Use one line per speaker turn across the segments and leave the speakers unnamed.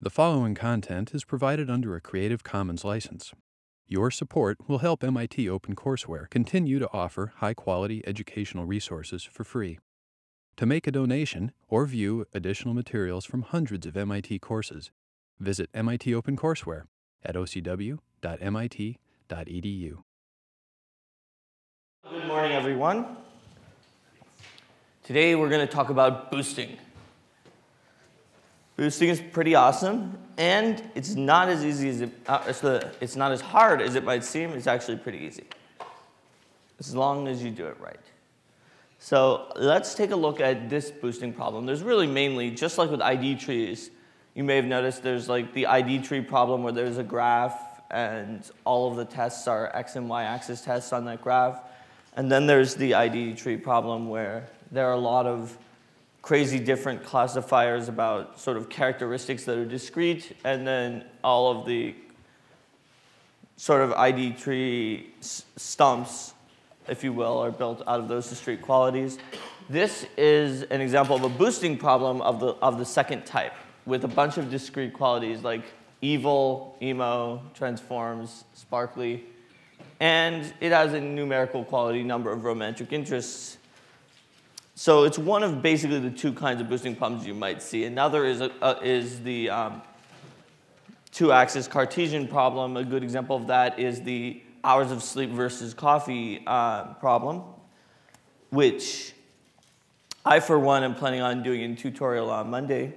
The following content is provided under a Creative Commons license. Your support will help MIT OpenCourseware continue to offer high quality educational resources for free. To make a donation or view additional materials from hundreds of MIT courses, visit MIT OpenCourseware at ocw.mit.edu.
Good morning, everyone. Today we're going to talk about boosting. Boosting is pretty awesome, and it's not as easy as it, uh, it's, not as hard as it might seem. It's actually pretty easy, as long as you do it right. So let's take a look at this boosting problem. There's really mainly, just like with ID trees, you may have noticed there's like the ID tree problem where there's a graph and all of the tests are x and y axis tests on that graph. And then there's the ID tree problem where there are a lot of crazy different classifiers about sort of characteristics that are discrete, and then all of the sort of ID tree stumps, if you will, are built out of those discrete qualities. This is an example of a boosting problem of the, of the second type with a bunch of discrete qualities like evil, emo, transforms, sparkly, and it has a numerical quality number of romantic interests so it's one of basically the two kinds of boosting problems you might see. Another is, a, uh, is the um, two-axis Cartesian problem. A good example of that is the hours of sleep versus coffee uh, problem, which I, for one, am planning on doing a tutorial on Monday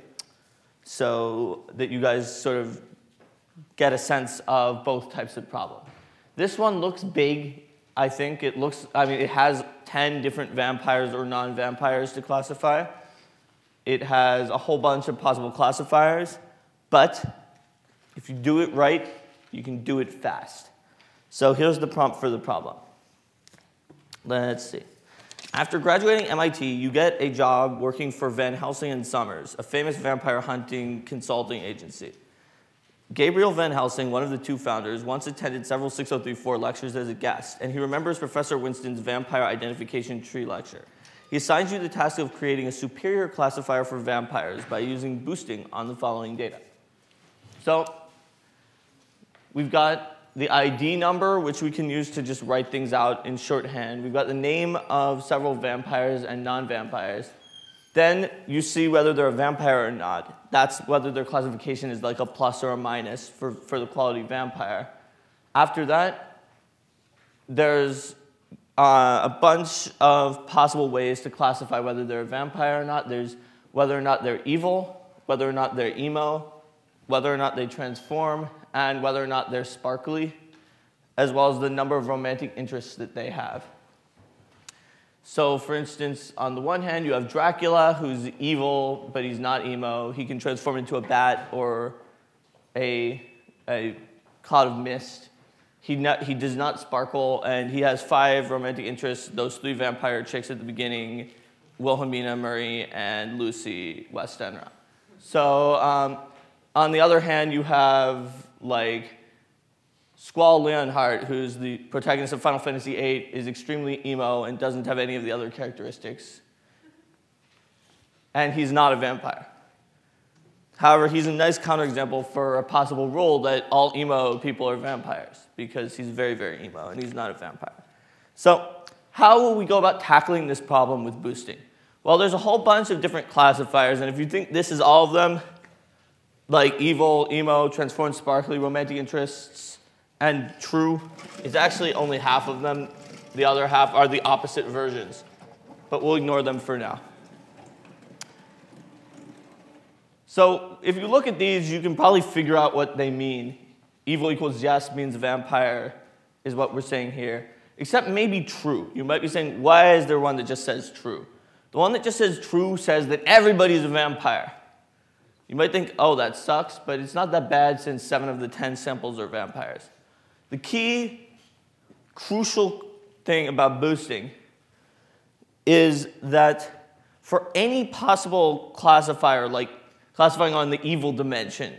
so that you guys sort of get a sense of both types of problem. This one looks big I think it looks, I mean, it has 10 different vampires or non vampires to classify. It has a whole bunch of possible classifiers, but if you do it right, you can do it fast. So here's the prompt for the problem. Let's see. After graduating MIT, you get a job working for Van Helsing and Summers, a famous vampire hunting consulting agency. Gabriel Van Helsing, one of the two founders, once attended several 6034 lectures as a guest, and he remembers Professor Winston's vampire identification tree lecture. He assigns you the task of creating a superior classifier for vampires by using boosting on the following data. So, we've got the ID number, which we can use to just write things out in shorthand. We've got the name of several vampires and non vampires. Then you see whether they're a vampire or not. That's whether their classification is like a plus or a minus for, for the quality vampire. After that, there's uh, a bunch of possible ways to classify whether they're a vampire or not. There's whether or not they're evil, whether or not they're emo, whether or not they transform, and whether or not they're sparkly, as well as the number of romantic interests that they have. So, for instance, on the one hand, you have Dracula, who's evil, but he's not emo. He can transform into a bat or a, a cloud of mist. He, not, he does not sparkle, and he has five romantic interests those three vampire chicks at the beginning Wilhelmina Murray and Lucy Westenra. So, um, on the other hand, you have like Squall Leonhardt, who's the protagonist of Final Fantasy VIII, is extremely emo and doesn't have any of the other characteristics. And he's not a vampire. However, he's a nice counterexample for a possible rule that all emo people are vampires, because he's very, very emo and he's not a vampire. So, how will we go about tackling this problem with boosting? Well, there's a whole bunch of different classifiers, and if you think this is all of them, like evil, emo, transformed, sparkly, romantic interests, and true is actually only half of them. The other half are the opposite versions, but we'll ignore them for now. So if you look at these, you can probably figure out what they mean. Evil equals yes means vampire is what we're saying here. Except maybe true. You might be saying, why is there one that just says true? The one that just says true says that everybody's a vampire. You might think, oh, that sucks, but it's not that bad since seven of the ten samples are vampires. The key, crucial thing about boosting is that for any possible classifier, like classifying on the evil dimension,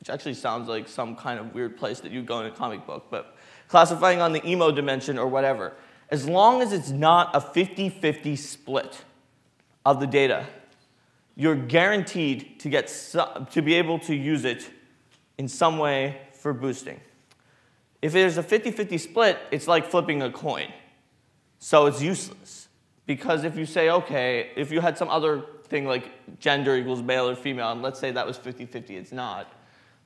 which actually sounds like some kind of weird place that you'd go in a comic book, but classifying on the emo dimension or whatever, as long as it's not a 50 50 split of the data, you're guaranteed to, get to be able to use it in some way for boosting. If there's a 50 50 split, it's like flipping a coin. So it's useless. Because if you say, okay, if you had some other thing like gender equals male or female, and let's say that was 50 50, it's not.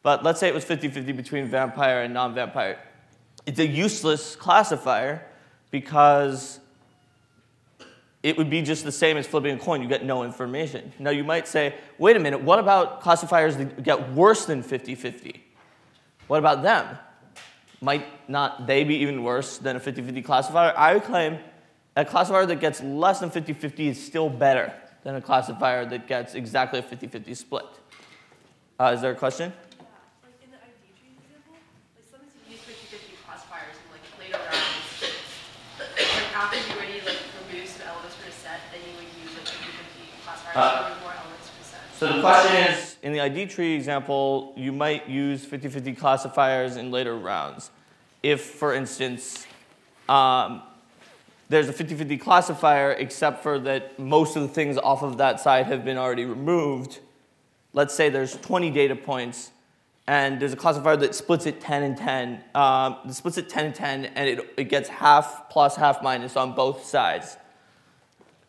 But let's say it was 50 50 between vampire and non vampire. It's a useless classifier because it would be just the same as flipping a coin. You get no information. Now, you might say, wait a minute, what about classifiers that get worse than 50 50? What about them? Might not they be even worse than a 50 50 classifier? I would claim a classifier that gets less than 50 50 is still better than a classifier that gets exactly a 50 50 split. Uh, is there a question?
after you already like remove some elements from a set, then you would use like 50 classifiers uh, to more elements from a set.
So the question is, in the ID tree example, you might use 50-50 classifiers in later rounds. If, for instance, um, there's a 50-50 classifier, except for that most of the things off of that side have been already removed. Let's say there's 20 data points, and there's a classifier that splits it 10 and 10. Um, it splits it 10 and 10, and it, it gets half plus, half minus on both sides.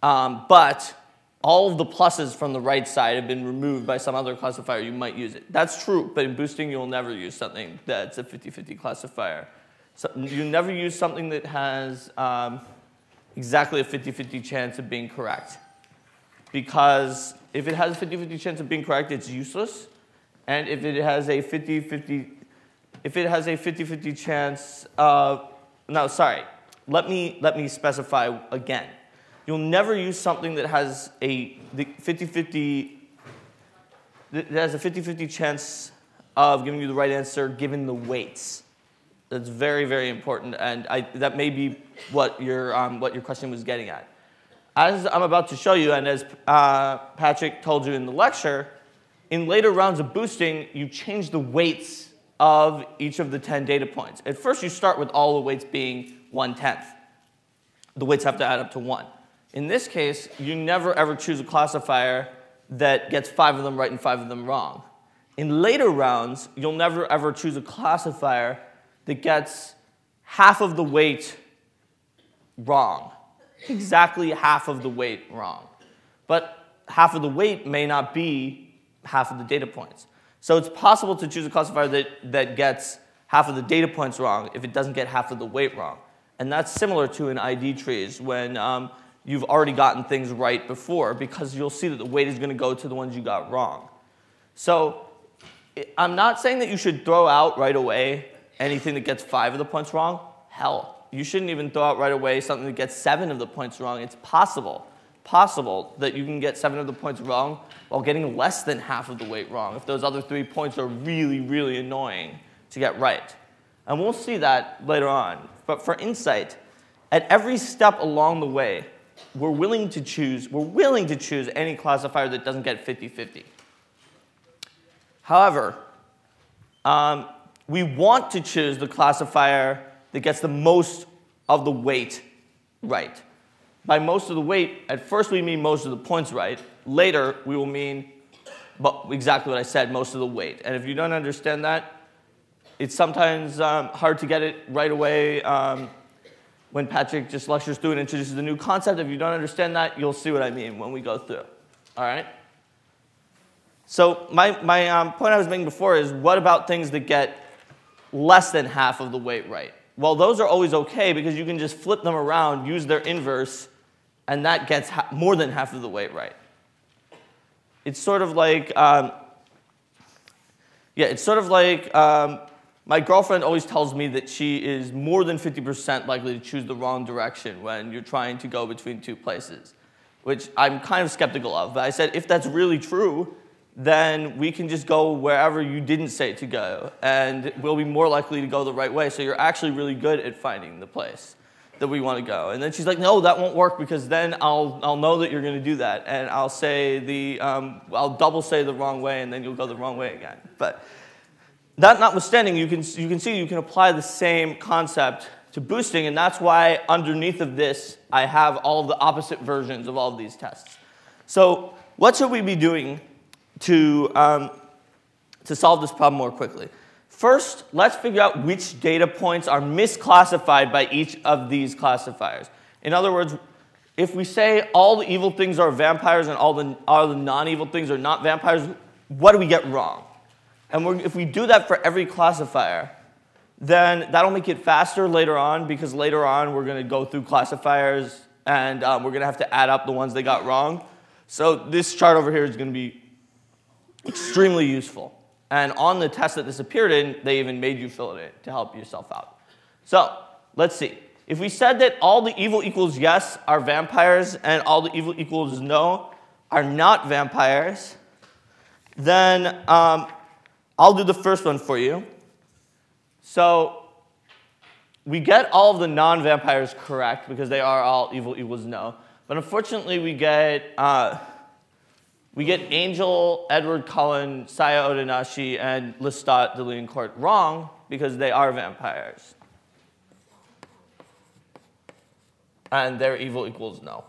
Um, but all of the pluses from the right side have been removed by some other classifier, you might use it. That's true, but in boosting, you'll never use something that's a 50-50 classifier. So you never use something that has um, exactly a 50-50 chance of being correct. Because if it has a 50-50 chance of being correct, it's useless. And if it has a 50-50, if it has a 50-50 chance of, no, sorry, let me, let me specify again. You'll never use something that has a 50-50 that has a 50-50 chance of giving you the right answer given the weights. That's very, very important, and I, that may be what your, um, what your question was getting at. As I'm about to show you, and as uh, Patrick told you in the lecture, in later rounds of boosting, you change the weights of each of the 10 data points. At first, you start with all the weights being one tenth. The weights have to add up to one. In this case, you never ever choose a classifier that gets five of them right and five of them wrong. In later rounds, you'll never ever choose a classifier that gets half of the weight wrong. Exactly half of the weight wrong. But half of the weight may not be half of the data points. So it's possible to choose a classifier that, that gets half of the data points wrong if it doesn't get half of the weight wrong. And that's similar to in ID trees when um, you've already gotten things right before because you'll see that the weight is going to go to the ones you got wrong. So I'm not saying that you should throw out right away anything that gets five of the points wrong. Hell, you shouldn't even throw out right away something that gets seven of the points wrong. It's possible, possible that you can get seven of the points wrong while getting less than half of the weight wrong if those other three points are really, really annoying to get right. And we'll see that later on. But for insight, at every step along the way, we're willing to choose, we're willing to choose any classifier that doesn't get 50-50. However, um, we want to choose the classifier that gets the most of the weight right. By most of the weight, at first we mean most of the points right. Later, we will mean but exactly what I said, most of the weight. And if you don't understand that, it's sometimes um, hard to get it right away. Um, when Patrick just lectures through and introduces a new concept. If you don't understand that, you'll see what I mean when we go through. All right? So, my, my um, point I was making before is what about things that get less than half of the weight right? Well, those are always okay because you can just flip them around, use their inverse, and that gets ha- more than half of the weight right. It's sort of like, um, yeah, it's sort of like um, my girlfriend always tells me that she is more than 50% likely to choose the wrong direction when you're trying to go between two places, which I'm kind of skeptical of. But I said, if that's really true, then we can just go wherever you didn't say to go, and we'll be more likely to go the right way. So you're actually really good at finding the place that we want to go. And then she's like, no, that won't work because then I'll, I'll know that you're going to do that. And I'll say the, um, I'll double say the wrong way, and then you'll go the wrong way again. But that notwithstanding, you can, you can see you can apply the same concept to boosting, and that's why underneath of this, I have all of the opposite versions of all of these tests. So what should we be doing to, um, to solve this problem more quickly? First, let's figure out which data points are misclassified by each of these classifiers. In other words, if we say all the evil things are vampires and all the, all the non evil things are not vampires, what do we get wrong? And if we do that for every classifier, then that'll make it faster later on because later on we're going to go through classifiers and um, we're going to have to add up the ones they got wrong. So this chart over here is going to be extremely useful. And on the test that this appeared in, they even made you fill it in to help yourself out. So let's see. If we said that all the evil equals yes are vampires and all the evil equals no are not vampires, then um, I'll do the first one for you. So we get all of the non vampires correct because they are all evil equals no. But unfortunately, we get, uh, we get Angel, Edward Cullen, Saya Otonashi, and Lestat Lioncourt wrong because they are vampires. And their evil equals no.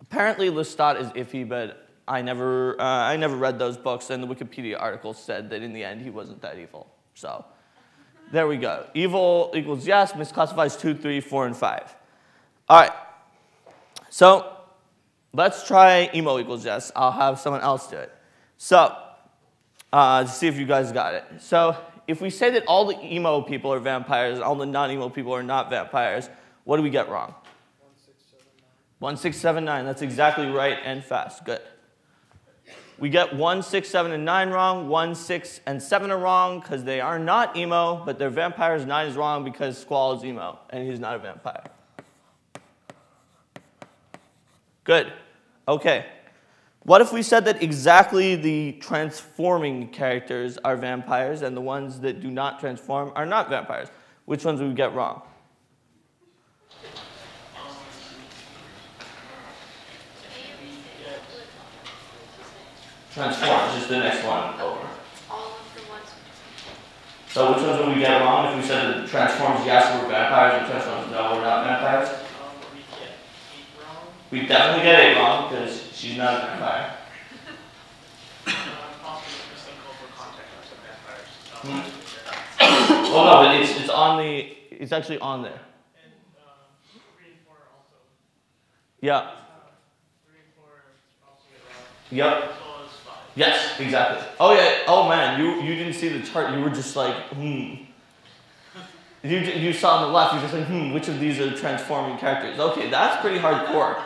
Apparently, Lestat is iffy, but I never, uh, I never read those books, and the Wikipedia article said that in the end he wasn't that evil. So there we go. Evil equals yes, misclassifies 2, 3, 4, and 5. All right. So let's try emo equals yes. I'll have someone else do it. So uh, to see if you guys got it. So if we say that all the emo people are vampires all the non-emo people are not vampires, what do we get wrong? 1679, 1679 That's exactly right and fast. Good. We get 1, 6, 7, and 9 wrong. 1, 6, and 7 are wrong because they are not emo, but they're vampires. 9 is wrong because Squall is emo, and he's not a vampire. Good. Okay. What if we said that exactly the transforming characters are vampires and the ones that do not transform are not vampires? Which ones would we get wrong? Transform, just the next one over.
All of the ones.
So which ones would we get wrong if we said that transforms yes we're vampires and transforms no we're not vampires? We definitely get eight wrong because she's not a vampire. Hmm. Oh no, but it's it's on the it's actually on there. Yeah. Yep. Yes, exactly. Oh yeah. Oh man, you you didn't see the chart. You were just like, hmm. You you saw on the left. You're just like, hmm. Which of these are transforming characters? Okay, that's pretty hardcore.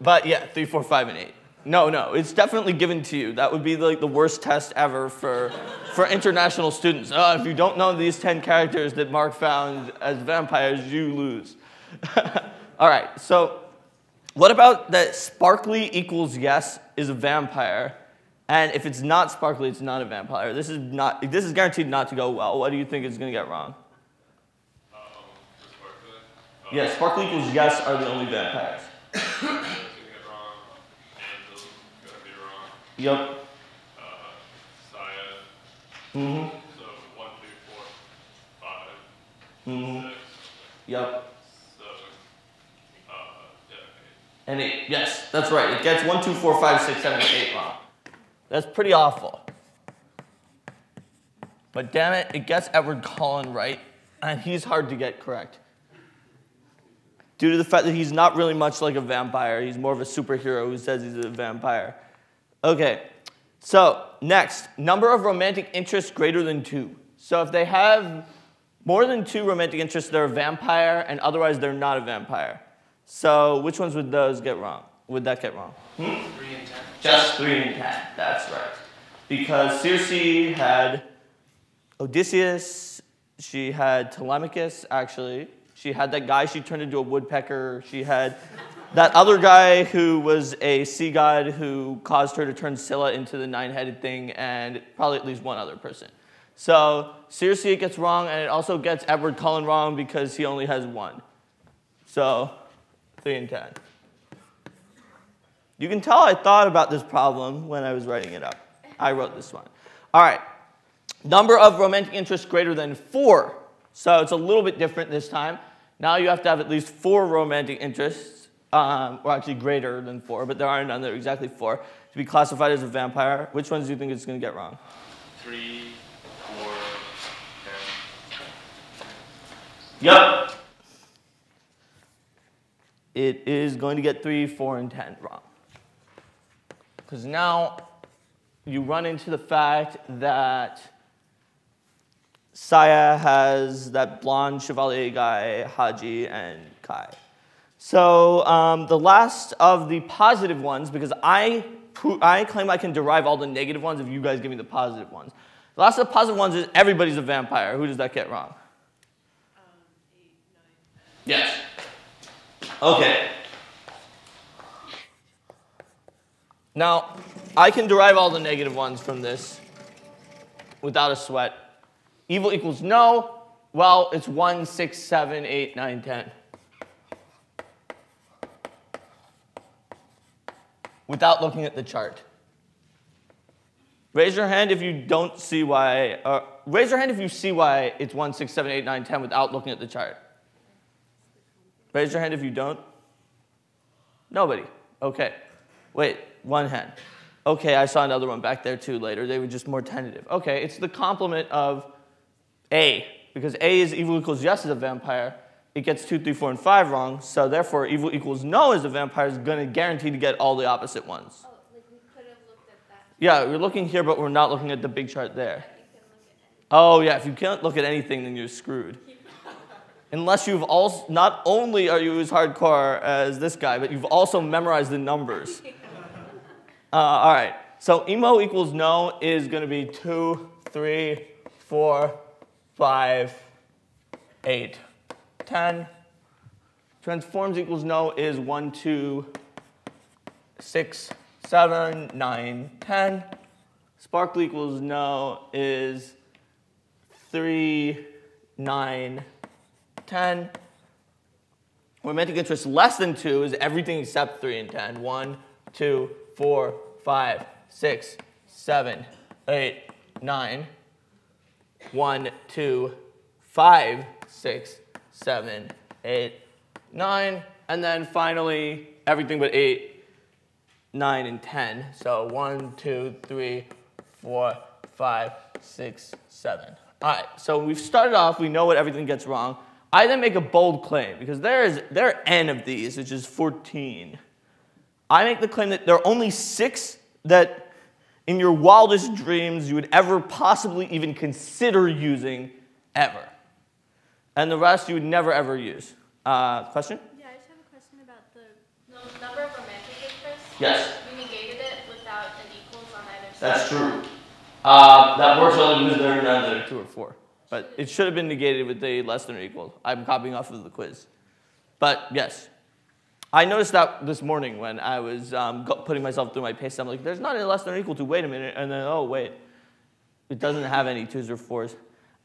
But yeah, three, four, five, and eight. No, no, it's definitely given to you. That would be like the worst test ever for for international students. Oh, if you don't know these ten characters that Mark found as vampires, you lose. All right, so what about that sparkly equals yes is a vampire, and if it's not sparkly, it's not a vampire? This is not. This is guaranteed not to go well. What do you think is going to get wrong?
Um, sparkly. Uh,
Yeah, sparkly equals yes are the only vampires.
It's gonna get wrong. Angel's gonna be wrong.
Yep.
Uh.
Mhm.
So one, two, four, five,
Mhm.
six,
Yep.
seven. Uh, yeah, eight.
And eight. Yes, that's right. It gets one, two, four, five, six, seven, eight wrong. That's pretty awful. But damn it, it gets Edward Cullen right, and he's hard to get correct. Due to the fact that he's not really much like a vampire, he's more of a superhero who says he's a vampire. Okay, so next, number of romantic interests greater than two. So if they have more than two romantic interests, they're a vampire, and otherwise they're not a vampire. So which ones would those get wrong? Would that get wrong? Hmm?
Three and ten.
Just three and ten. That's right. Because Circe had Odysseus, she had Telemachus, actually. She had that guy she turned into a woodpecker. She had that other guy who was a sea god who caused her to turn Scylla into the nine headed thing, and probably at least one other person. So Circe it gets wrong, and it also gets Edward Cullen wrong because he only has one. So three and ten. You can tell I thought about this problem when I was writing it up. I wrote this one. All right. Number of romantic interests greater than four. So it's a little bit different this time. Now you have to have at least four romantic interests, um, or actually greater than four, but there are none that are exactly four, to be classified as a vampire. Which ones do you think it's going to get wrong?
Three, four, ten.
Yep. It is going to get 3, 4, and 10 wrong. Because now you run into the fact that Saya has that blonde Chevalier guy, Haji, and Kai. So um, the last of the positive ones, because I, I claim I can derive all the negative ones if you guys give me the positive ones. The last of the positive ones is everybody's a vampire. Who does that get wrong? Yes. Okay. Now, I can derive all the negative ones from this without a sweat. Evil equals no. Well, it's 1, 6, 7, 8, 9, 10. Without looking at the chart. Raise your hand if you don't see why, uh, raise your hand if you see why it's 1, 6, 7, 8, 9, 10 without looking at the chart. Raise your hand if you don't. Nobody. Okay. Wait, one hand. Okay, I saw another one back there too later. They were just more tentative. Okay, it's the complement of A, because A is evil equals yes as a vampire. It gets 2, 3, 4, and 5 wrong, so therefore evil equals no as a vampire is going to guarantee to get all the opposite ones.
Oh, like we could have looked at that.
Yeah, we're looking here, but we're not looking at the big chart there.
You can look at.
Oh, yeah, if you can't look at anything, then you're screwed. Unless you've also, not only are you as hardcore as this guy, but you've also memorized the numbers. Uh, all right, so emo equals no is going to be 2, 3, 4, 5, 8, 10. Transforms equals no is 1, 2, 6, 7, 9, 10. Sparkle equals no is 3, 9, 10. Romantic interest less than 2 is everything except 3 and 10. 1, 2, 4, 5, 6, 7, 8, 9. 1, 2, 5, 6, 7, 8, 9. And then finally, everything but 8, 9, and 10. So 1, 2, 3, 4, 5, 6, 7. All right, so we've started off, we know what everything gets wrong. I then make a bold claim because there, is, there are n of these, which is 14. I make the claim that there are only six that in your wildest dreams you would ever possibly even consider using ever. And the rest you would never ever use. Uh, question?
Yeah, I just have a question about the.
The number of romantic interests?
Yes.
We negated it without an equals on either side.
That's true. Uh, that works only because there are none that are two or four. But it should have been negated with a less than or equal. I'm copying off of the quiz. But yes. I noticed that this morning when I was um, putting myself through my pace. I'm like, there's not a less than or equal to. Wait a minute. And then, oh, wait. It doesn't have any twos or fours.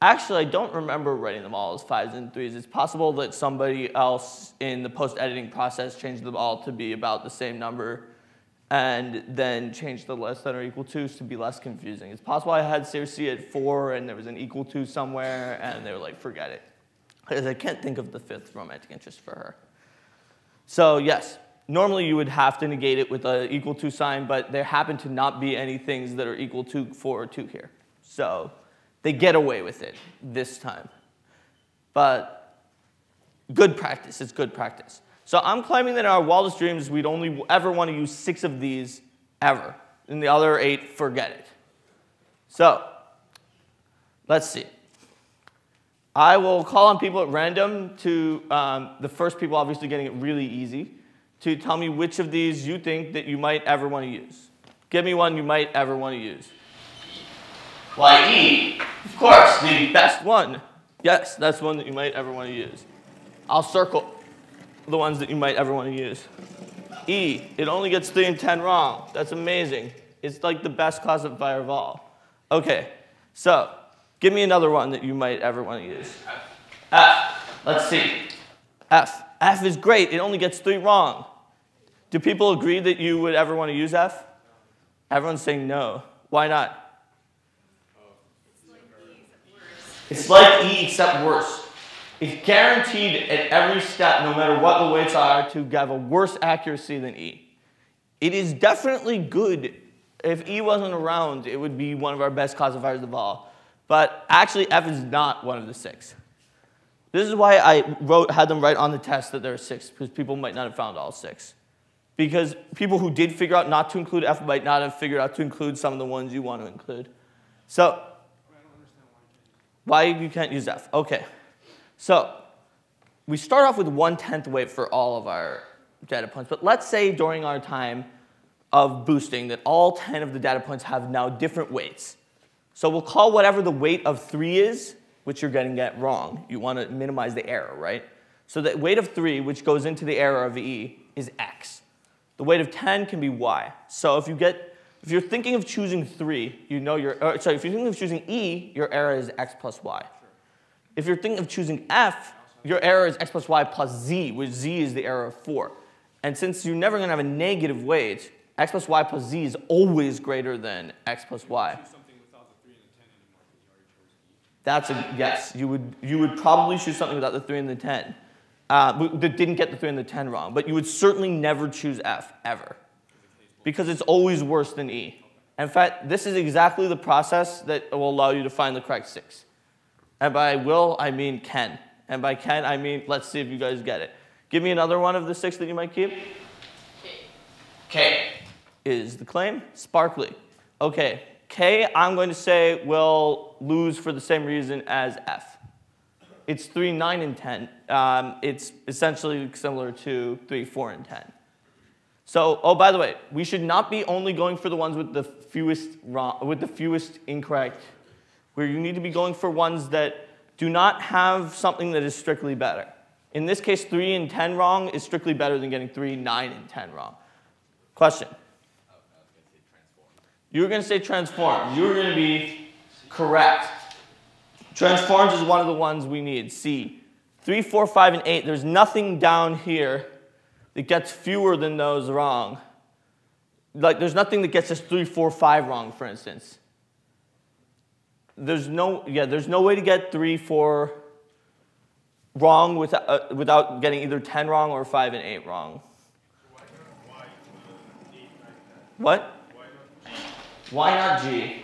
Actually, I don't remember writing them all as fives and threes. It's possible that somebody else in the post editing process changed them all to be about the same number and then change the less than or equal twos to be less confusing. It's possible I had Circe at four and there was an equal to somewhere and they were like, forget it. Because I can't think of the fifth romantic interest for her. So, yes, normally you would have to negate it with an equal to sign, but there happen to not be any things that are equal to 4 or 2 here. So, they get away with it this time. But good practice, it's good practice. So, I'm claiming that in our wildest dreams, we'd only ever want to use six of these ever. And the other eight, forget it. So, let's see. I will call on people at random to, um, the first people obviously getting it really easy, to tell me which of these you think that you might ever want to use. Give me one you might ever want to use. Why, E, of course, the best one. Yes, that's one that you might ever want to use. I'll circle the ones that you might ever want to use. E, it only gets 3 and 10 wrong. That's amazing. It's like the best classifier of all. Okay, so Give me another one that you might ever want to use. F. Let's see. F. F is great. It only gets three wrong. Do people agree that you would ever want to use F? Everyone's saying no. Why not?
It's like E except worse.
It's guaranteed at every step, no matter what the weights are, to have a worse accuracy than E. It is definitely good. If E wasn't around, it would be one of our best classifiers of all. But actually, F is not one of the six. This is why I wrote, had them write on the test that there are six, because people might not have found all six. Because people who did figure out not to include F might not have figured out to include some of the ones you want to include. So, why you can't use F? Okay. So, we start off with one tenth weight for all of our data points, but let's say during our time of boosting that all 10 of the data points have now different weights. So we'll call whatever the weight of 3 is, which you're getting it wrong. You want to minimize the error, right? So the weight of 3, which goes into the error of E, is x. The weight of 10 can be y. So if you get, if you're thinking of choosing 3, you know your, or, sorry, if you're thinking of choosing E, your error is x plus y. If you're thinking of choosing F, your error is x plus y plus z, which z is the error of 4. And since you're never going to have a negative weight, x plus y plus z is always greater than x plus y. That's a yes. You would you would probably choose something without the three and the ten. Uh, that didn't get the three and the ten wrong, but you would certainly never choose F ever, because it's always worse than E. In fact, this is exactly the process that will allow you to find the correct six. And by will, I mean can. And by can, I mean let's see if you guys get it. Give me another one of the six that you might keep. K K. is the claim. Sparkly. Okay, K, I'm going to say will lose for the same reason as F. It's 3, 9, and 10. Um, it's essentially similar to 3, 4, and 10. So, oh, by the way, we should not be only going for the ones with the fewest wrong, with the fewest incorrect. Where you need to be going for ones that do not have something that is strictly better. In this case, 3 and 10 wrong is strictly better than getting 3, 9, and 10 wrong. Question. You were going to say transform. You were going to be correct. Transforms is one of the ones we need. C. 3, 4, 5, and 8. There's nothing down here that gets fewer than those wrong. Like, there's nothing that gets us 3, 4, 5 wrong, for instance. There's no, yeah, there's no way to get 3, 4 wrong without, uh, without getting either 10 wrong or 5 and 8 wrong. What? Why not G?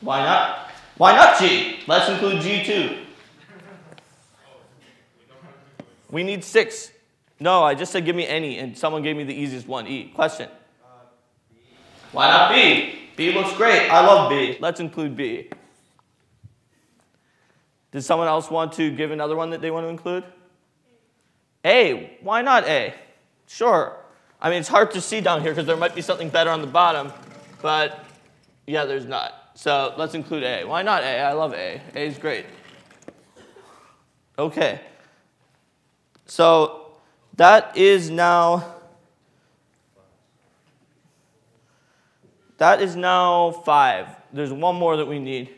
Why not? Why not G? Let's include G too. We need six. No, I just said give me any, and someone gave me the easiest one, E. Question. Why not B? B looks great. I love B. Let's include B. Does someone else want to give another one that they want to include? A. Why not A? Sure. I mean, it's hard to see down here because there might be something better on the bottom, but yeah, there's not. So let's include A. Why not A? I love A. A is great. Okay. So that is now that is now five. There's one more that we need.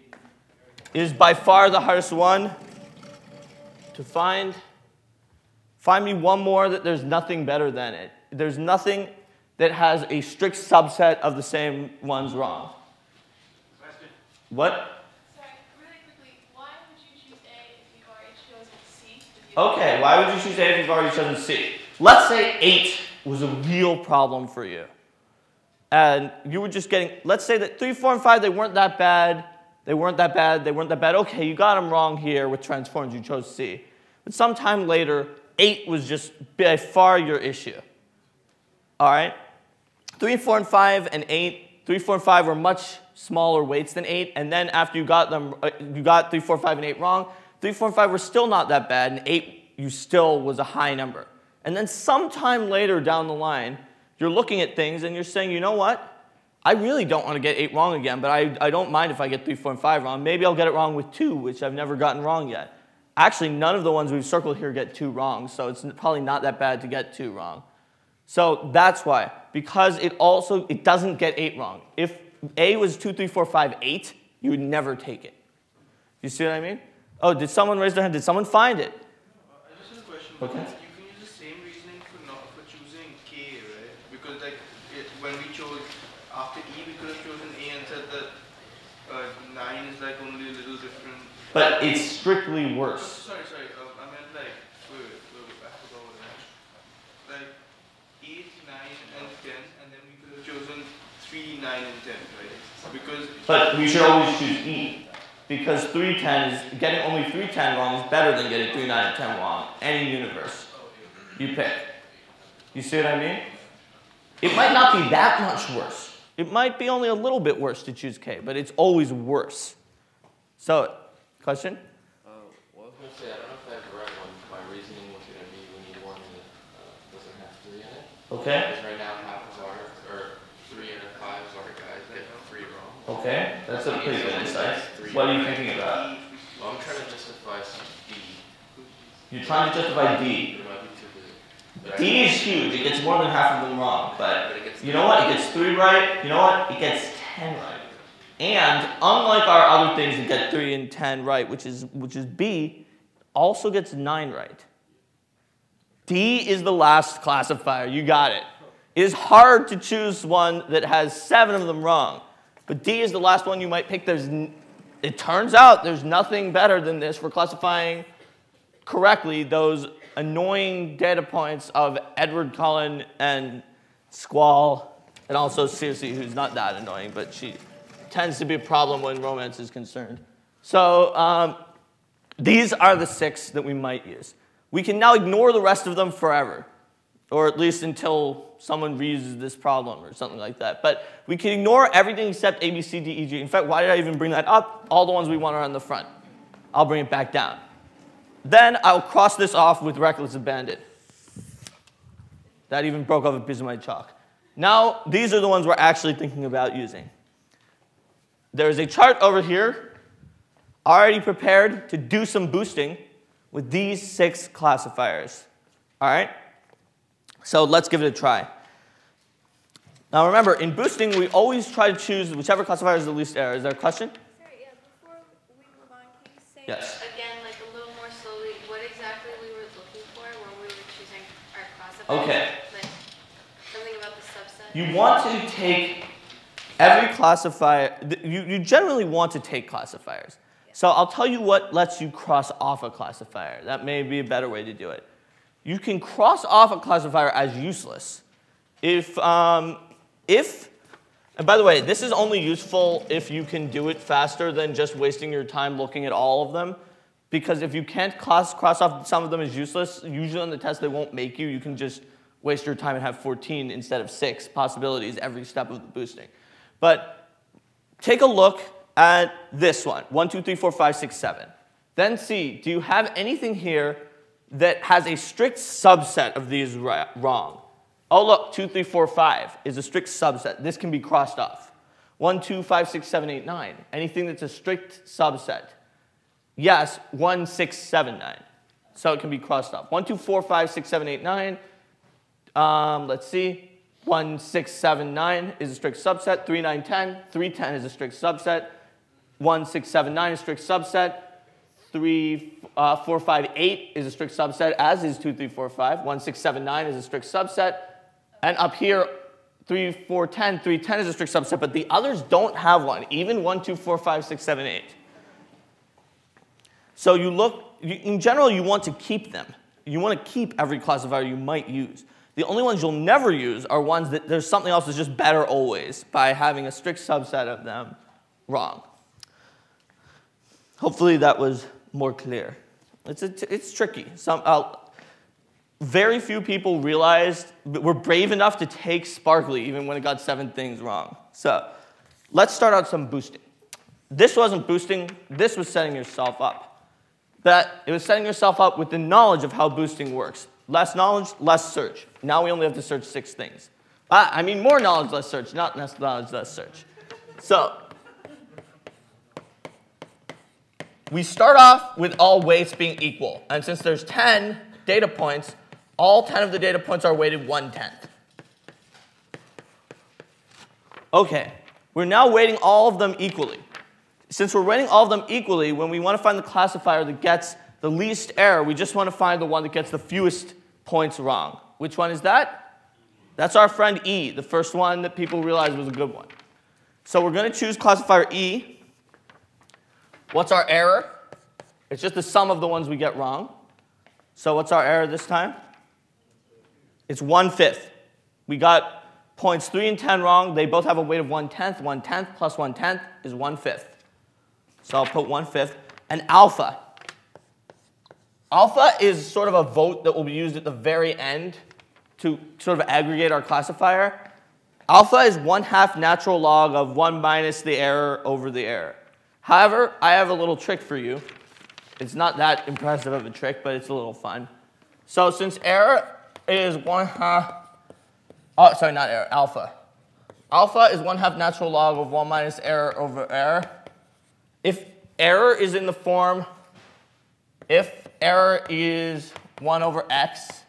It is by far the hardest one to find. Find me one more that there's nothing better than it. There's nothing that has a strict subset of the same ones wrong. Question. What?
Sorry, really quickly, why would you choose A if you've already chosen C? if you-
Okay, why would you choose A if you've already chosen C? Let's say 8 was a real problem for you. And you were just getting, let's say that 3, 4, and 5, they weren't that bad. They weren't that bad. They weren't that bad. Okay, you got them wrong here with transforms. You chose C. But sometime later, 8 was just by far your issue. All right? 3, 4, and 5, and 8. 3, 4, and 5 were much smaller weights than 8. And then after you got them, uh, you got three, four, five, and 8 wrong, 3, 4, and 5 were still not that bad, and 8 you still was a high number. And then sometime later down the line, you're looking at things and you're saying, you know what? I really don't want to get 8 wrong again, but I, I don't mind if I get 3, 4, and 5 wrong. Maybe I'll get it wrong with 2, which I've never gotten wrong yet. Actually, none of the ones we've circled here get 2 wrong, so it's probably not that bad to get 2 wrong. So that's why, because it also it doesn't get eight wrong. If A was two, three, four, five, eight, you would never take it. You see what I mean? Oh, did someone raise their hand? Did someone find it?
Uh, I just have a question.
Okay.
but it's strictly worse. Sorry, sorry. Um, 8, 9, and 10, and then we could have chosen 3, 9, and 10, right? Because.
But we should always choose E. Because 310 is. Getting only three ten wrong is better than getting 3, 9, and 10 wrong. Any universe. You pick. You see what I mean? It might not be that much worse. It might be only a little bit worse to choose K, but it's always worse. So question?
Uh, well, I was gonna say, I don't know if I have the right one. My reasoning was gonna be we need one that uh, doesn't have three in it.
Okay.
Because right now half of our, or three out of five of our guys get three wrong.
Okay, that's a pretty good insight. What are you thinking about?
Well, I'm trying to justify D.
You're trying to justify D.
It might be too big. But I-
D is huge. It gets more than half of them wrong, but
But
you know what? It gets three right. You know what? It gets ten right. And unlike our other things that get three and ten right, which is which is B, also gets nine right. D is the last classifier. You got it. It is hard to choose one that has seven of them wrong, but D is the last one you might pick. There's, it turns out there's nothing better than this for classifying correctly those annoying data points of Edward Cullen and Squall, and also Circe, who's not that annoying, but she tends to be a problem when romance is concerned. So um, these are the six that we might use. We can now ignore the rest of them forever, or at least until someone reuses this problem or something like that. But we can ignore everything except A, B, C, D, E, G. In fact, why did I even bring that up? All the ones we want are on the front. I'll bring it back down. Then I'll cross this off with reckless abandon. That even broke off a piece of my chalk. Now, these are the ones we're actually thinking about using. There's a chart over here, already prepared to do some boosting with these six classifiers. All right? So let's give it a try. Now remember, in boosting, we always try to choose whichever classifier is the least error. Is there a question?
Sorry, yeah, before we move on, can you say
Yes.
again, like a little more slowly, what exactly we were looking for when we were choosing our classifiers?
Okay.
Like something about the subset?
You want to take every classifier, you, you generally want to take classifiers. So I'll tell you what lets you cross off a classifier. That may be a better way to do it. You can cross off a classifier as useless if, um, if, and by the way, this is only useful if you can do it faster than just wasting your time looking at all of them. Because if you can't cross, cross off some of them as useless, usually on the test they won't make you. You can just waste your time and have 14 instead of six possibilities every step of the boosting. But take a look at this one 1, 2, 3, 4, 5, 6, 7. Then see, do you have anything here that has a strict subset of these wrong? Oh, look, 2, 3, 4, 5 is a strict subset. This can be crossed off. 1, 2, 5, 6, 7, 8, 9. Anything that's a strict subset. Yes, 1, 6, 7, 9. So it can be crossed off. 1, 2, 4, 5, 6, 7, 8, 9. Um, let's see. 1, 6, 7, 9 is a strict subset. 3, 9, 10. 3, 10 is a strict subset. 1, 6, 7, 9 is a strict subset. 3, uh, 4, 5, 8 is a strict subset, as is 2, 3, 4, 5. 1, 6, 7, 9 is a strict subset. And up here, 3, 4, 10, 3, 10 is a strict subset, but the others don't have one, even 1, 2, 4, 5, 6, 7, 8. So you look, in general, you want to keep them. You want to keep every classifier you might use. The only ones you'll never use are ones that there's something else that's just better always by having a strict subset of them wrong. Hopefully that was more clear. It's, it's tricky. Some, uh, very few people realized, were brave enough to take Sparkly even when it got seven things wrong. So let's start out some boosting. This wasn't boosting, this was setting yourself up. But it was setting yourself up with the knowledge of how boosting works. Less knowledge, less search. Now we only have to search six things. Ah, I mean, more knowledge, less search, not less knowledge, less search. So, we start off with all weights being equal. And since there's 10 data points, all 10 of the data points are weighted one tenth. Okay, we're now weighting all of them equally. Since we're weighting all of them equally, when we want to find the classifier that gets the least error, we just want to find the one that gets the fewest points wrong. Which one is that? That's our friend E, the first one that people realized was a good one. So we're going to choose classifier E. What's our error? It's just the sum of the ones we get wrong. So what's our error this time? It's one fifth. We got points 3 and 10 wrong. They both have a weight of 1 tenth. 1 tenth plus 1 tenth is 1 fifth. So I'll put 1 fifth. And alpha. Alpha is sort of a vote that will be used at the very end to sort of aggregate our classifier. Alpha is 1 half natural log of 1 minus the error over the error. However, I have a little trick for you. It's not that impressive of a trick, but it's a little fun. So since error is 1 half, oh, sorry, not error, alpha. Alpha is 1 half natural log of 1 minus error over error. If error is in the form, if error is 1 over x,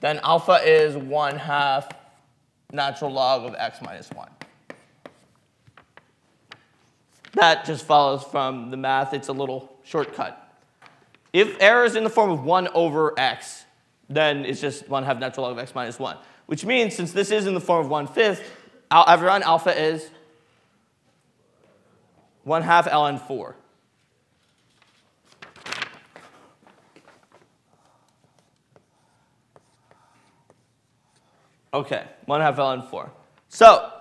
then alpha is 1 half natural log of x minus 1. That just follows from the math. It's a little shortcut. If error is in the form of 1 over x, then it's just 1 half natural log of x minus 1. Which means, since this is in the form of 1 fifth, everyone, alpha is 1 half ln 4. Okay, 1 half ln 4. So,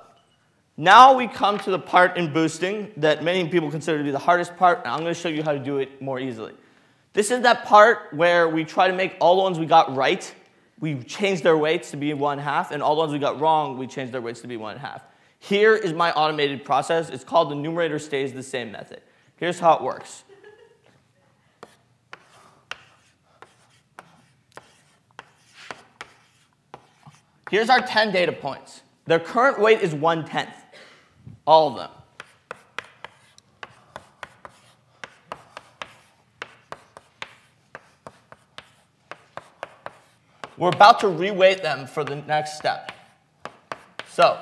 now we come to the part in boosting that many people consider to be the hardest part, and I'm going to show you how to do it more easily. This is that part where we try to make all the ones we got right, we change their weights to be one half, and all the ones we got wrong, we change their weights to be one half. Here is my automated process. It's called the numerator stays the same method. Here's how it works. Here's our 10 data points. Their current weight is 1 tenth, all of them. We're about to reweight them for the next step. So,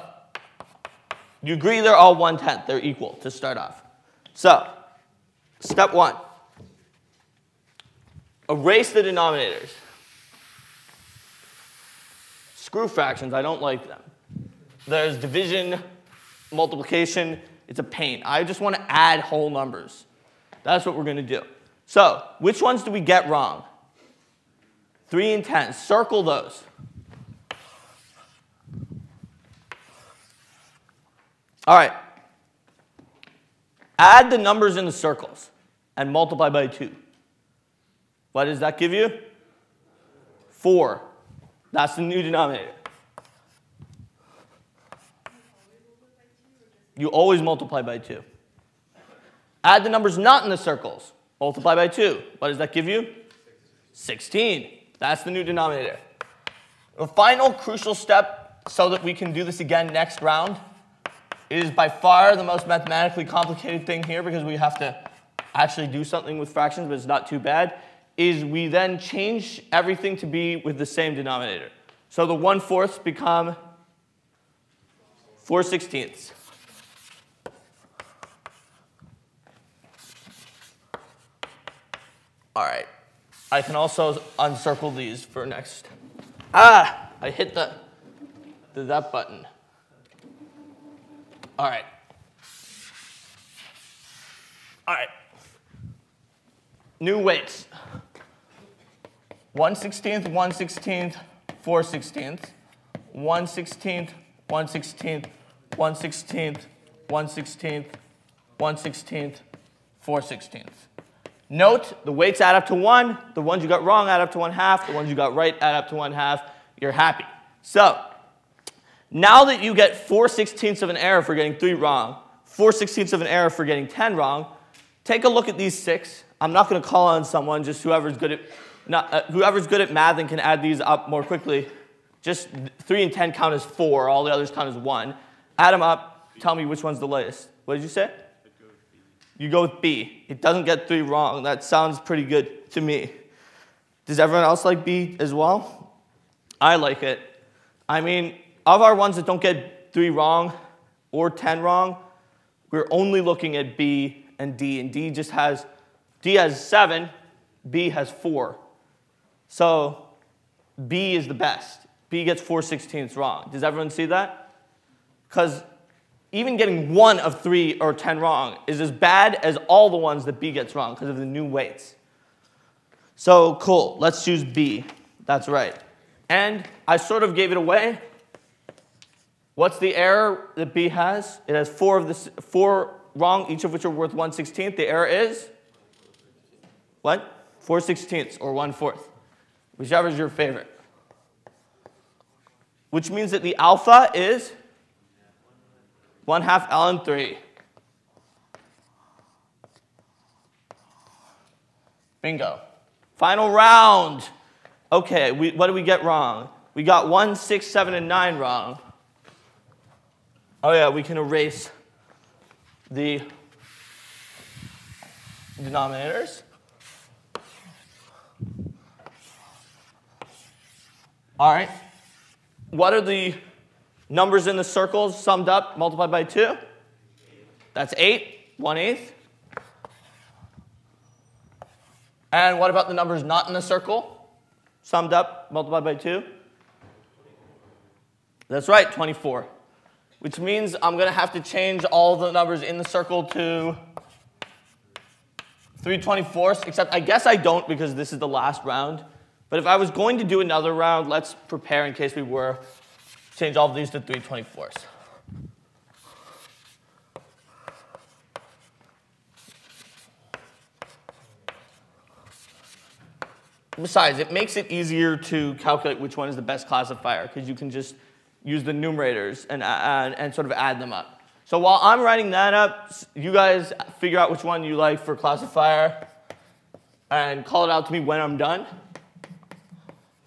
you agree they're all 1 tenth, they're equal to start off. So, step one erase the denominators. Screw fractions, I don't like them. There's division, multiplication, it's a pain. I just want to add whole numbers. That's what we're going to do. So, which ones do we get wrong? 3 and 10. Circle those. All right. Add the numbers in the circles and multiply by 2. What does that give you? 4. That's the new denominator. You always multiply by 2. Add the numbers not in the circles. Multiply by 2. What does that give you? 16. That's the new denominator. The final crucial step so that we can do this again next round is by far the most mathematically complicated thing here because we have to actually do something with fractions, but it's not too bad, is we then change everything to be with the same denominator. So the 1 fourths become 4 sixteenths. All right. I can also uncircle these for next. Ah, I hit the, the that button. All right. All right. New weights. 1 16th, 1 16th, 4 16th, 1 16th, 1 16th, 1 16th, 1 16th, 1 16th, 4 16th. Note the weights add up to 1, the ones you got wrong add up to 1 half, the ones you got right add up to 1 half. You're happy. So, now that you get 4 sixteenths of an error for getting 3 wrong, 4 sixteenths of an error for getting 10 wrong, take a look at these six. I'm not going to call on someone, just whoever's good at not, uh, whoever's good at math and can add these up more quickly. Just 3 and 10 count as 4, all the others count as 1. Add them up, tell me which one's the latest. What did you say? You go with B. It doesn't get 3 wrong. That sounds pretty good to me. Does everyone else like B as well? I like it. I mean, of our ones that don't get 3 wrong or 10 wrong, we're only looking at B and D, and D just has D has 7, B has 4. So B is the best. B gets 4 sixteenths wrong. Does everyone see that? Because even getting one of three or 10 wrong is as bad as all the ones that B gets wrong because of the new weights. So cool, let's choose B. That's right. And I sort of gave it away. What's the error that B has? It has four of the four wrong, each of which are worth 1 16th. The error is what? 4 sixteenths or 1 fourth. Whichever is your favorite. Which means that the alpha is 1 half ln 3. Bingo. Final round. Okay, we, what did we get wrong? We got 1, 6, 7, and 9 wrong. Oh, yeah, we can erase the denominators. All right. What are the numbers in the circles summed up, multiplied by 2? That's 8, 1 eighth. And what about the numbers not in the circle? Summed up, multiplied by 2? That's right, 24. Which means I'm going to have to change all the numbers in the circle to 3 24ths, except I guess I don't because this is the last round. But if I was going to do another round, let's prepare in case we were. Change all of these to 3 24ths. Besides, it makes it easier to calculate which one is the best classifier because you can just use the numerators and, uh, and, and sort of add them up. So while I'm writing that up, you guys figure out which one you like for classifier and call it out to me when I'm done. 3 24th, 1 24th, 4 24th, 1 24th, 1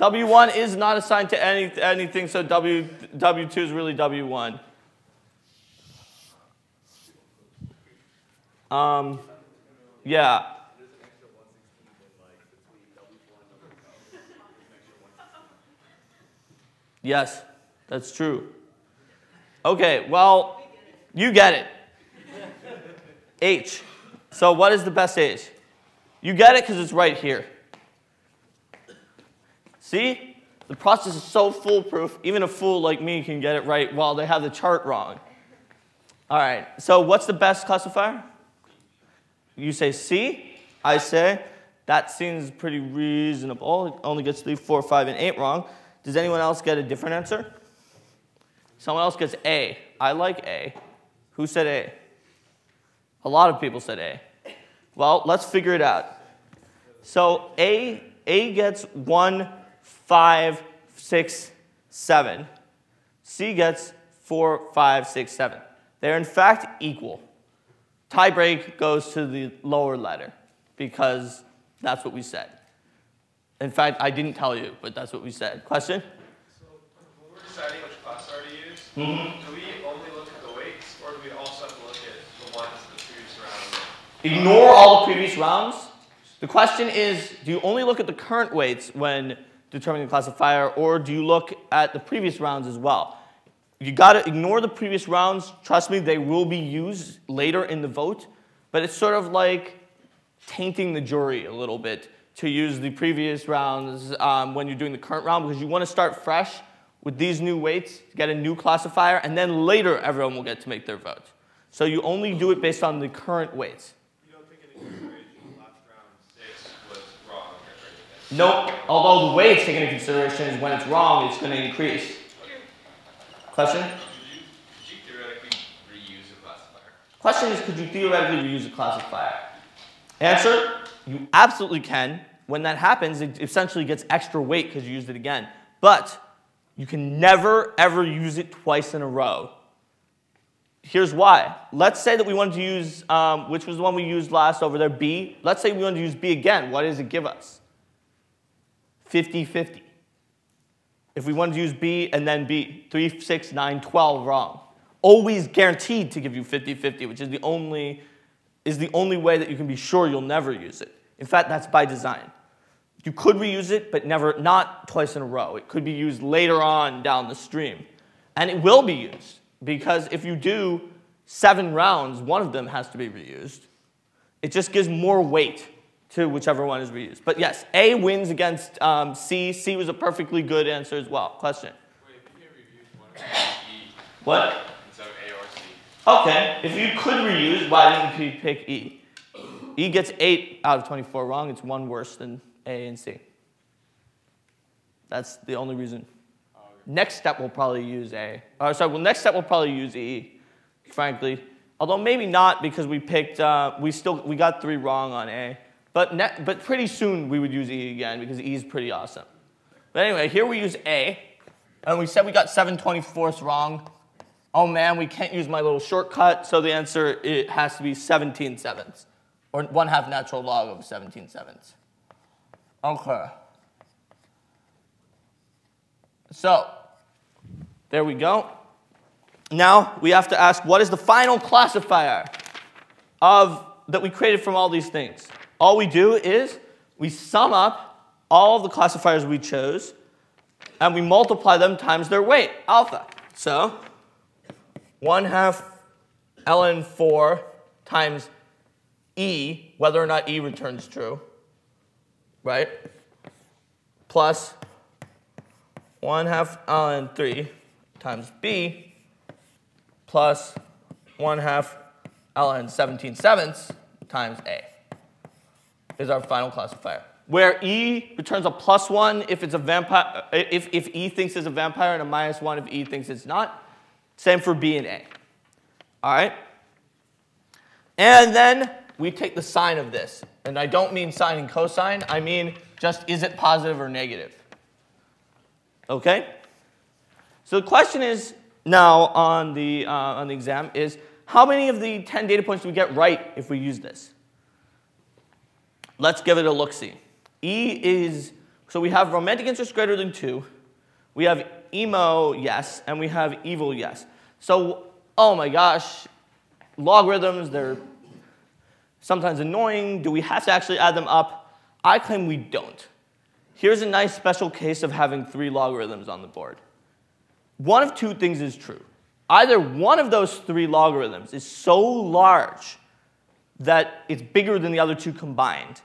W1 is not assigned to any, anything, so w, W2 is really W1. Um, yeah. Yes, that's true. Okay, well, you get it. H. So, what is the best H? You get it because it's right here. See? The process is so foolproof, even a fool like me can get it right while they have the chart wrong. All right, so what's the best classifier? You say C. I say that seems pretty reasonable. It only gets 3, 4, 5, and 8 wrong. Does anyone else get a different answer? Someone else gets A. I like A. Who said A? A lot of people said A. Well, let's figure it out. So A, A gets 1, 5, 6, 7. C gets 4, 5, 6, 7. They're in fact equal. Tie break goes to the lower letter because that's what we said. In fact, I didn't tell you, but that's what we said. Question?
So when we're deciding which classifier to use,
Mm-hmm.
do we only look at the weights, or do we also have to look at the ones in the previous round?
Ignore all the previous rounds. The question is do you only look at the current weights when determining the classifier, or do you look at the previous rounds as well? You gotta ignore the previous rounds. Trust me, they will be used later in the vote, but it's sort of like tainting the jury a little bit to use the previous rounds um, when you're doing the current round because you want to start fresh with these new weights, get a new classifier, and then later everyone will get to make their vote. So you only do it based on the current weights.
You don't take into consideration last round six was wrong
Nope. Although the way it's taken into consideration is when it's wrong, it's going to increase. Question?
Could you, theoretically reuse a classifier?
Question is, could you theoretically reuse a classifier? Answer: You absolutely can. When that happens, it essentially gets extra weight because you used it again. But you can never ever use it twice in a row. Here's why. Let's say that we wanted to use, um, which was the one we used last over there, B. Let's say we wanted to use B again. What does it give us? 50 50. If we wanted to use B and then B, 3, 6, 9, 12, wrong. Always guaranteed to give you 50 50, which is the only, is the only way that you can be sure you'll never use it. In fact, that's by design. You could reuse it, but never, not twice in a row. It could be used later on down the stream. And it will be used. because if you do seven rounds, one of them has to be reused. It just gives more weight to whichever one is reused. But yes, A wins against um, C. C was a perfectly good answer as well. Question.
Wait, if you can't reuse one, E
What?
instead of A or C.
Okay, if you could reuse, why didn't you pick E? E gets 8 out of 24 wrong. It's one worse than A and C. That's the only reason. Next step, we'll probably use A. Uh, sorry, well, next step, we'll probably use E, frankly. Although maybe not because we picked, uh, we still, we got three wrong on A. But, but pretty soon we would use E again because E is pretty awesome. But anyway, here we use A. And we said we got 7 24ths wrong. Oh man, we can't use my little shortcut, so the answer it has to be 17 sevenths, or 1 half natural log of 17 sevenths. Okay. So, there we go. Now we have to ask what is the final classifier of that we created from all these things? All we do is we sum up all the classifiers we chose and we multiply them times their weight, alpha. So 1 half ln 4 times e, whether or not e returns true, right? Plus 1 half ln 3 times b plus 1 half ln 17 sevenths times a is our final classifier. Where E returns a plus one if it's a vampire, if, if E thinks it's a vampire, and a minus one if E thinks it's not. Same for B and A. All right? And then we take the sign of this. And I don't mean sine and cosine, I mean just is it positive or negative? Okay? So the question is now on the, uh, on the exam is how many of the 10 data points do we get right if we use this? Let's give it a look see. E is, so we have romantic interest greater than 2, we have emo yes, and we have evil yes. So, oh my gosh, logarithms, they're sometimes annoying. Do we have to actually add them up? I claim we don't. Here's a nice special case of having three logarithms on the board. One of two things is true. Either one of those three logarithms is so large that it's bigger than the other two combined,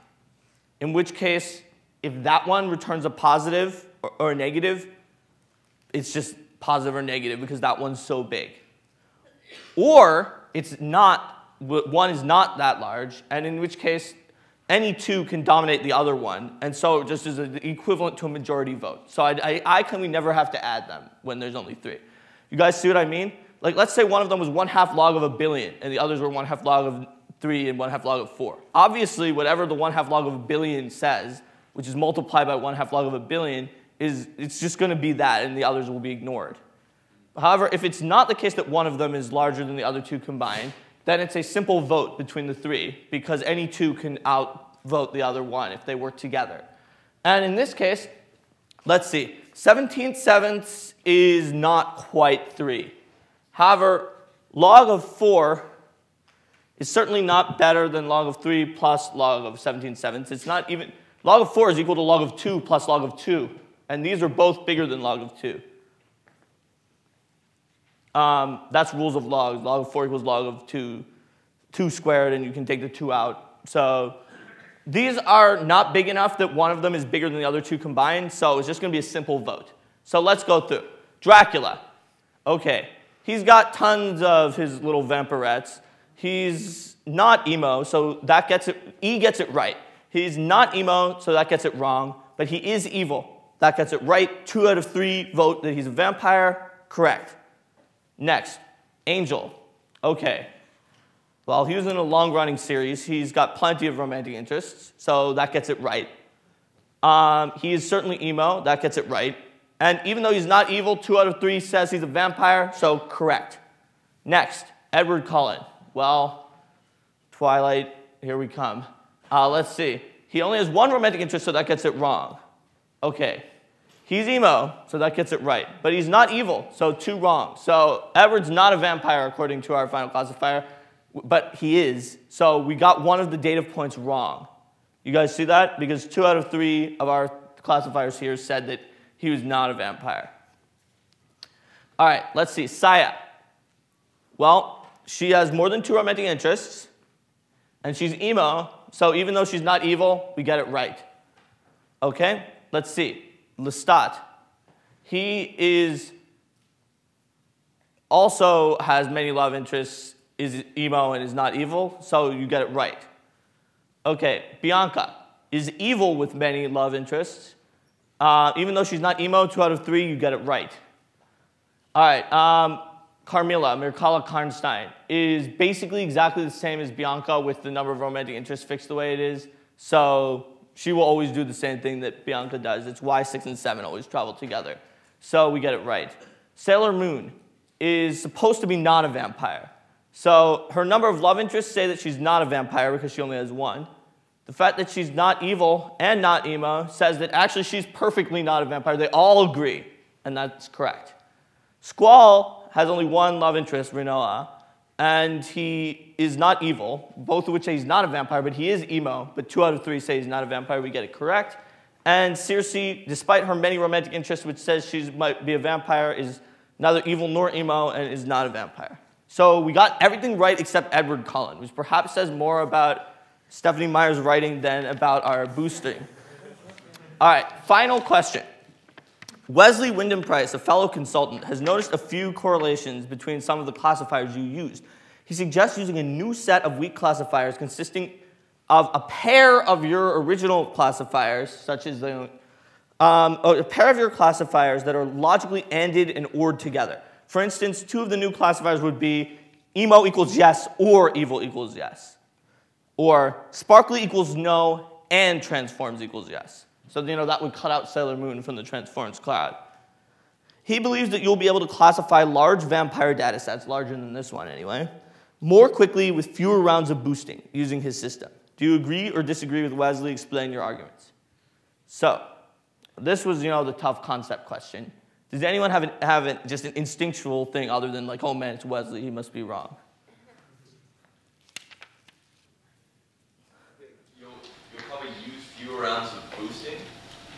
in which case, if that one returns a positive or, or a negative, it's just positive or negative because that one's so big. Or it's not, one is not that large, and in which case, any two can dominate the other one, and so it just is equivalent to a majority vote. So I, I, I claim we never have to add them when there's only three. You guys see what I mean? Like, let's say one of them was one half log of a billion, and the others were one half log of three and one half log of four. Obviously, whatever the one half log of a billion says, which is multiplied by one half log of a billion, is it's just going to be that, and the others will be ignored. However, if it's not the case that one of them is larger than the other two combined, then it's a simple vote between the three because any two can outvote the other one if they work together. And in this case, let's see, 17 sevenths is not quite 3. However, log of 4 is certainly not better than log of 3 plus log of 17 sevenths. It's not even, log of 4 is equal to log of 2 plus log of 2. And these are both bigger than log of 2. Um, that's rules of logs. Log of 4 equals log of 2, 2 squared, and you can take the 2 out. So these are not big enough that one of them is bigger than the other two combined, so it's just going to be a simple vote. So let's go through. Dracula. Okay, he's got tons of his little vampirettes. He's not emo, so that gets it, E gets it right. He's not emo, so that gets it wrong, but he is evil. That gets it right. Two out of three vote that he's a vampire. Correct. Next, Angel. Okay. Well, he was in a long running series. He's got plenty of romantic interests, so that gets it right. Um, he is certainly emo. That gets it right. And even though he's not evil, two out of three says he's a vampire, so correct. Next, Edward Cullen. Well, Twilight, here we come. Uh, let's see. He only has one romantic interest, so that gets it wrong. Okay. He's emo, so that gets it right. But he's not evil, so two wrong. So Edward's not a vampire according to our final classifier, but he is. So we got one of the data points wrong. You guys see that? Because two out of three of our classifiers here said that he was not a vampire. All right, let's see. Saya. Well, she has more than two romantic interests, and she's emo, so even though she's not evil, we get it right. Okay? Let's see. Lestat. He is also has many love interests, is emo, and is not evil, so you get it right. Okay, Bianca is evil with many love interests. Uh, even though she's not emo, two out of three, you get it right. All right, um, Carmilla, Mircalla Karnstein, is basically exactly the same as Bianca with the number of romantic interests fixed the way it is. So she will always do the same thing that Bianca does. It's why six and seven always travel together. So we get it right. Sailor Moon is supposed to be not a vampire. So her number of love interests say that she's not a vampire because she only has one. The fact that she's not evil and not emo says that actually she's perfectly not a vampire. They all agree, and that's correct. Squall has only one love interest, Rinoa, and he is not evil, both of which say he's not a vampire, but he is emo, but two out of three say he's not a vampire. We get it correct. And Circe, despite her many romantic interests, which says she might be a vampire, is neither evil nor emo and is not a vampire. So we got everything right except Edward Cullen, which perhaps says more about Stephenie Meyer's writing than about our boosting. All right, final question. Wesley Wyndam-Pryce, a fellow consultant, has noticed a few correlations between some of the classifiers you used. He suggests using a new set of weak classifiers consisting of a pair of your original classifiers, such as the, um, a pair of your classifiers that are logically anded and ored together. For instance, two of the new classifiers would be emo equals yes or evil equals yes, or sparkly equals no and transforms equals yes. So, you know, that would cut out Sailor Moon from the Transforms cloud. He believes that you'll be able to classify large vampire data sets, larger than this one anyway, more quickly with fewer rounds of boosting using his system. Do you agree or disagree with Wesley? Explain your arguments. So, this was, you know, the tough concept question. Does anyone have, an, have an, just an instinctual thing other than like, oh man, it's Wesley, he must be wrong?
You'll, you'll probably use fewer rounds of boosting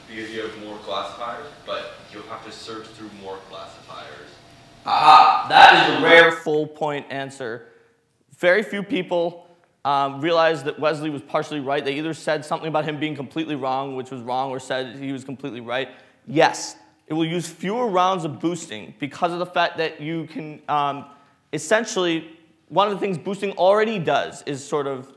because you have more classifiers, but you'll have to search through more classifiers.
Aha! That is a rare full point answer. Very few people um, realized that Wesley was partially right. They either said something about him being completely wrong, which was wrong, or said he was completely right. Yes, it will use fewer rounds of boosting because of the fact that you can um, essentially, one of the things boosting already does is sort of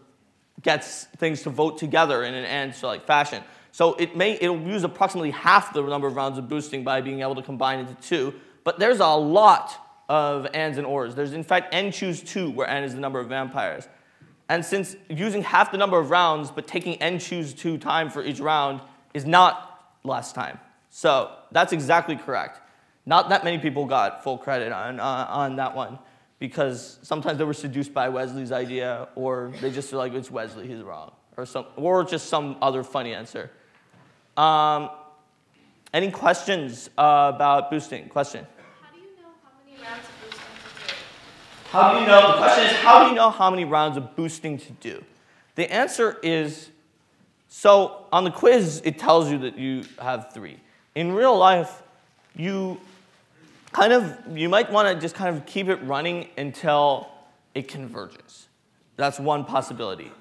gets things to vote together in an and like fashion. So it may it'll use approximately half the number of rounds of boosting by being able to combine into two. But there's a lot of ands and ors. There's in fact n choose two, where n is the number of vampires. And since using half the number of rounds but taking n choose two time for each round is not less time. So that's exactly correct. Not that many people got full credit on, uh, on that one because sometimes they were seduced by Wesley's idea or they just feel like it's Wesley, he's wrong, or, some, or just some other funny answer. Um, any questions uh, about boosting? Question?
How do you know how many rounds of boosting to do?
How do you know? The question is, how do you know how many rounds of boosting to do? The answer is so on the quiz, it tells you that you have three. In real life, you kind of you might want to just kind of keep it running until it converges. That's one possibility.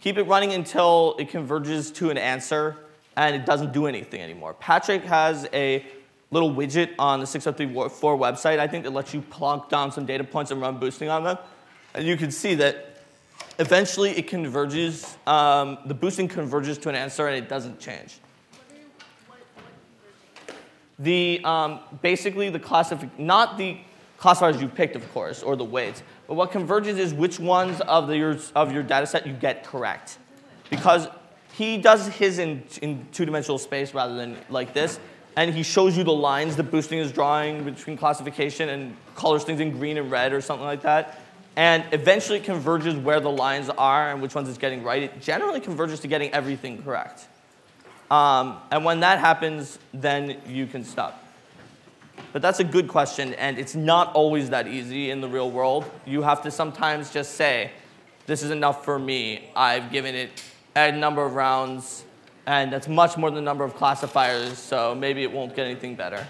Keep it running until it converges to an answer and it doesn't do anything anymore. Patrick has a little widget on the 6034 website, I think, that lets you plunk down some data points and run boosting on them. And you can see that eventually it converges, um, the boosting converges to an answer and it doesn't change. The, um, basically the classific, not the classifiers you picked, of course, or the weights, but what converges is which ones of, the, your, of your data set you get correct. Because he does his in, in two-dimensional space rather than like this, and he shows you the lines that boosting is drawing between classification and colors things in green and red or something like that. And eventually it converges where the lines are and which ones it's getting right. It generally converges to getting everything correct. Um, and when that happens, then you can stop. But that's a good question, and it's not always that easy in the real world. You have to sometimes just say, this is enough for me. I've given it a number of rounds, and that's much more than the number of classifiers, so maybe it won't get anything better.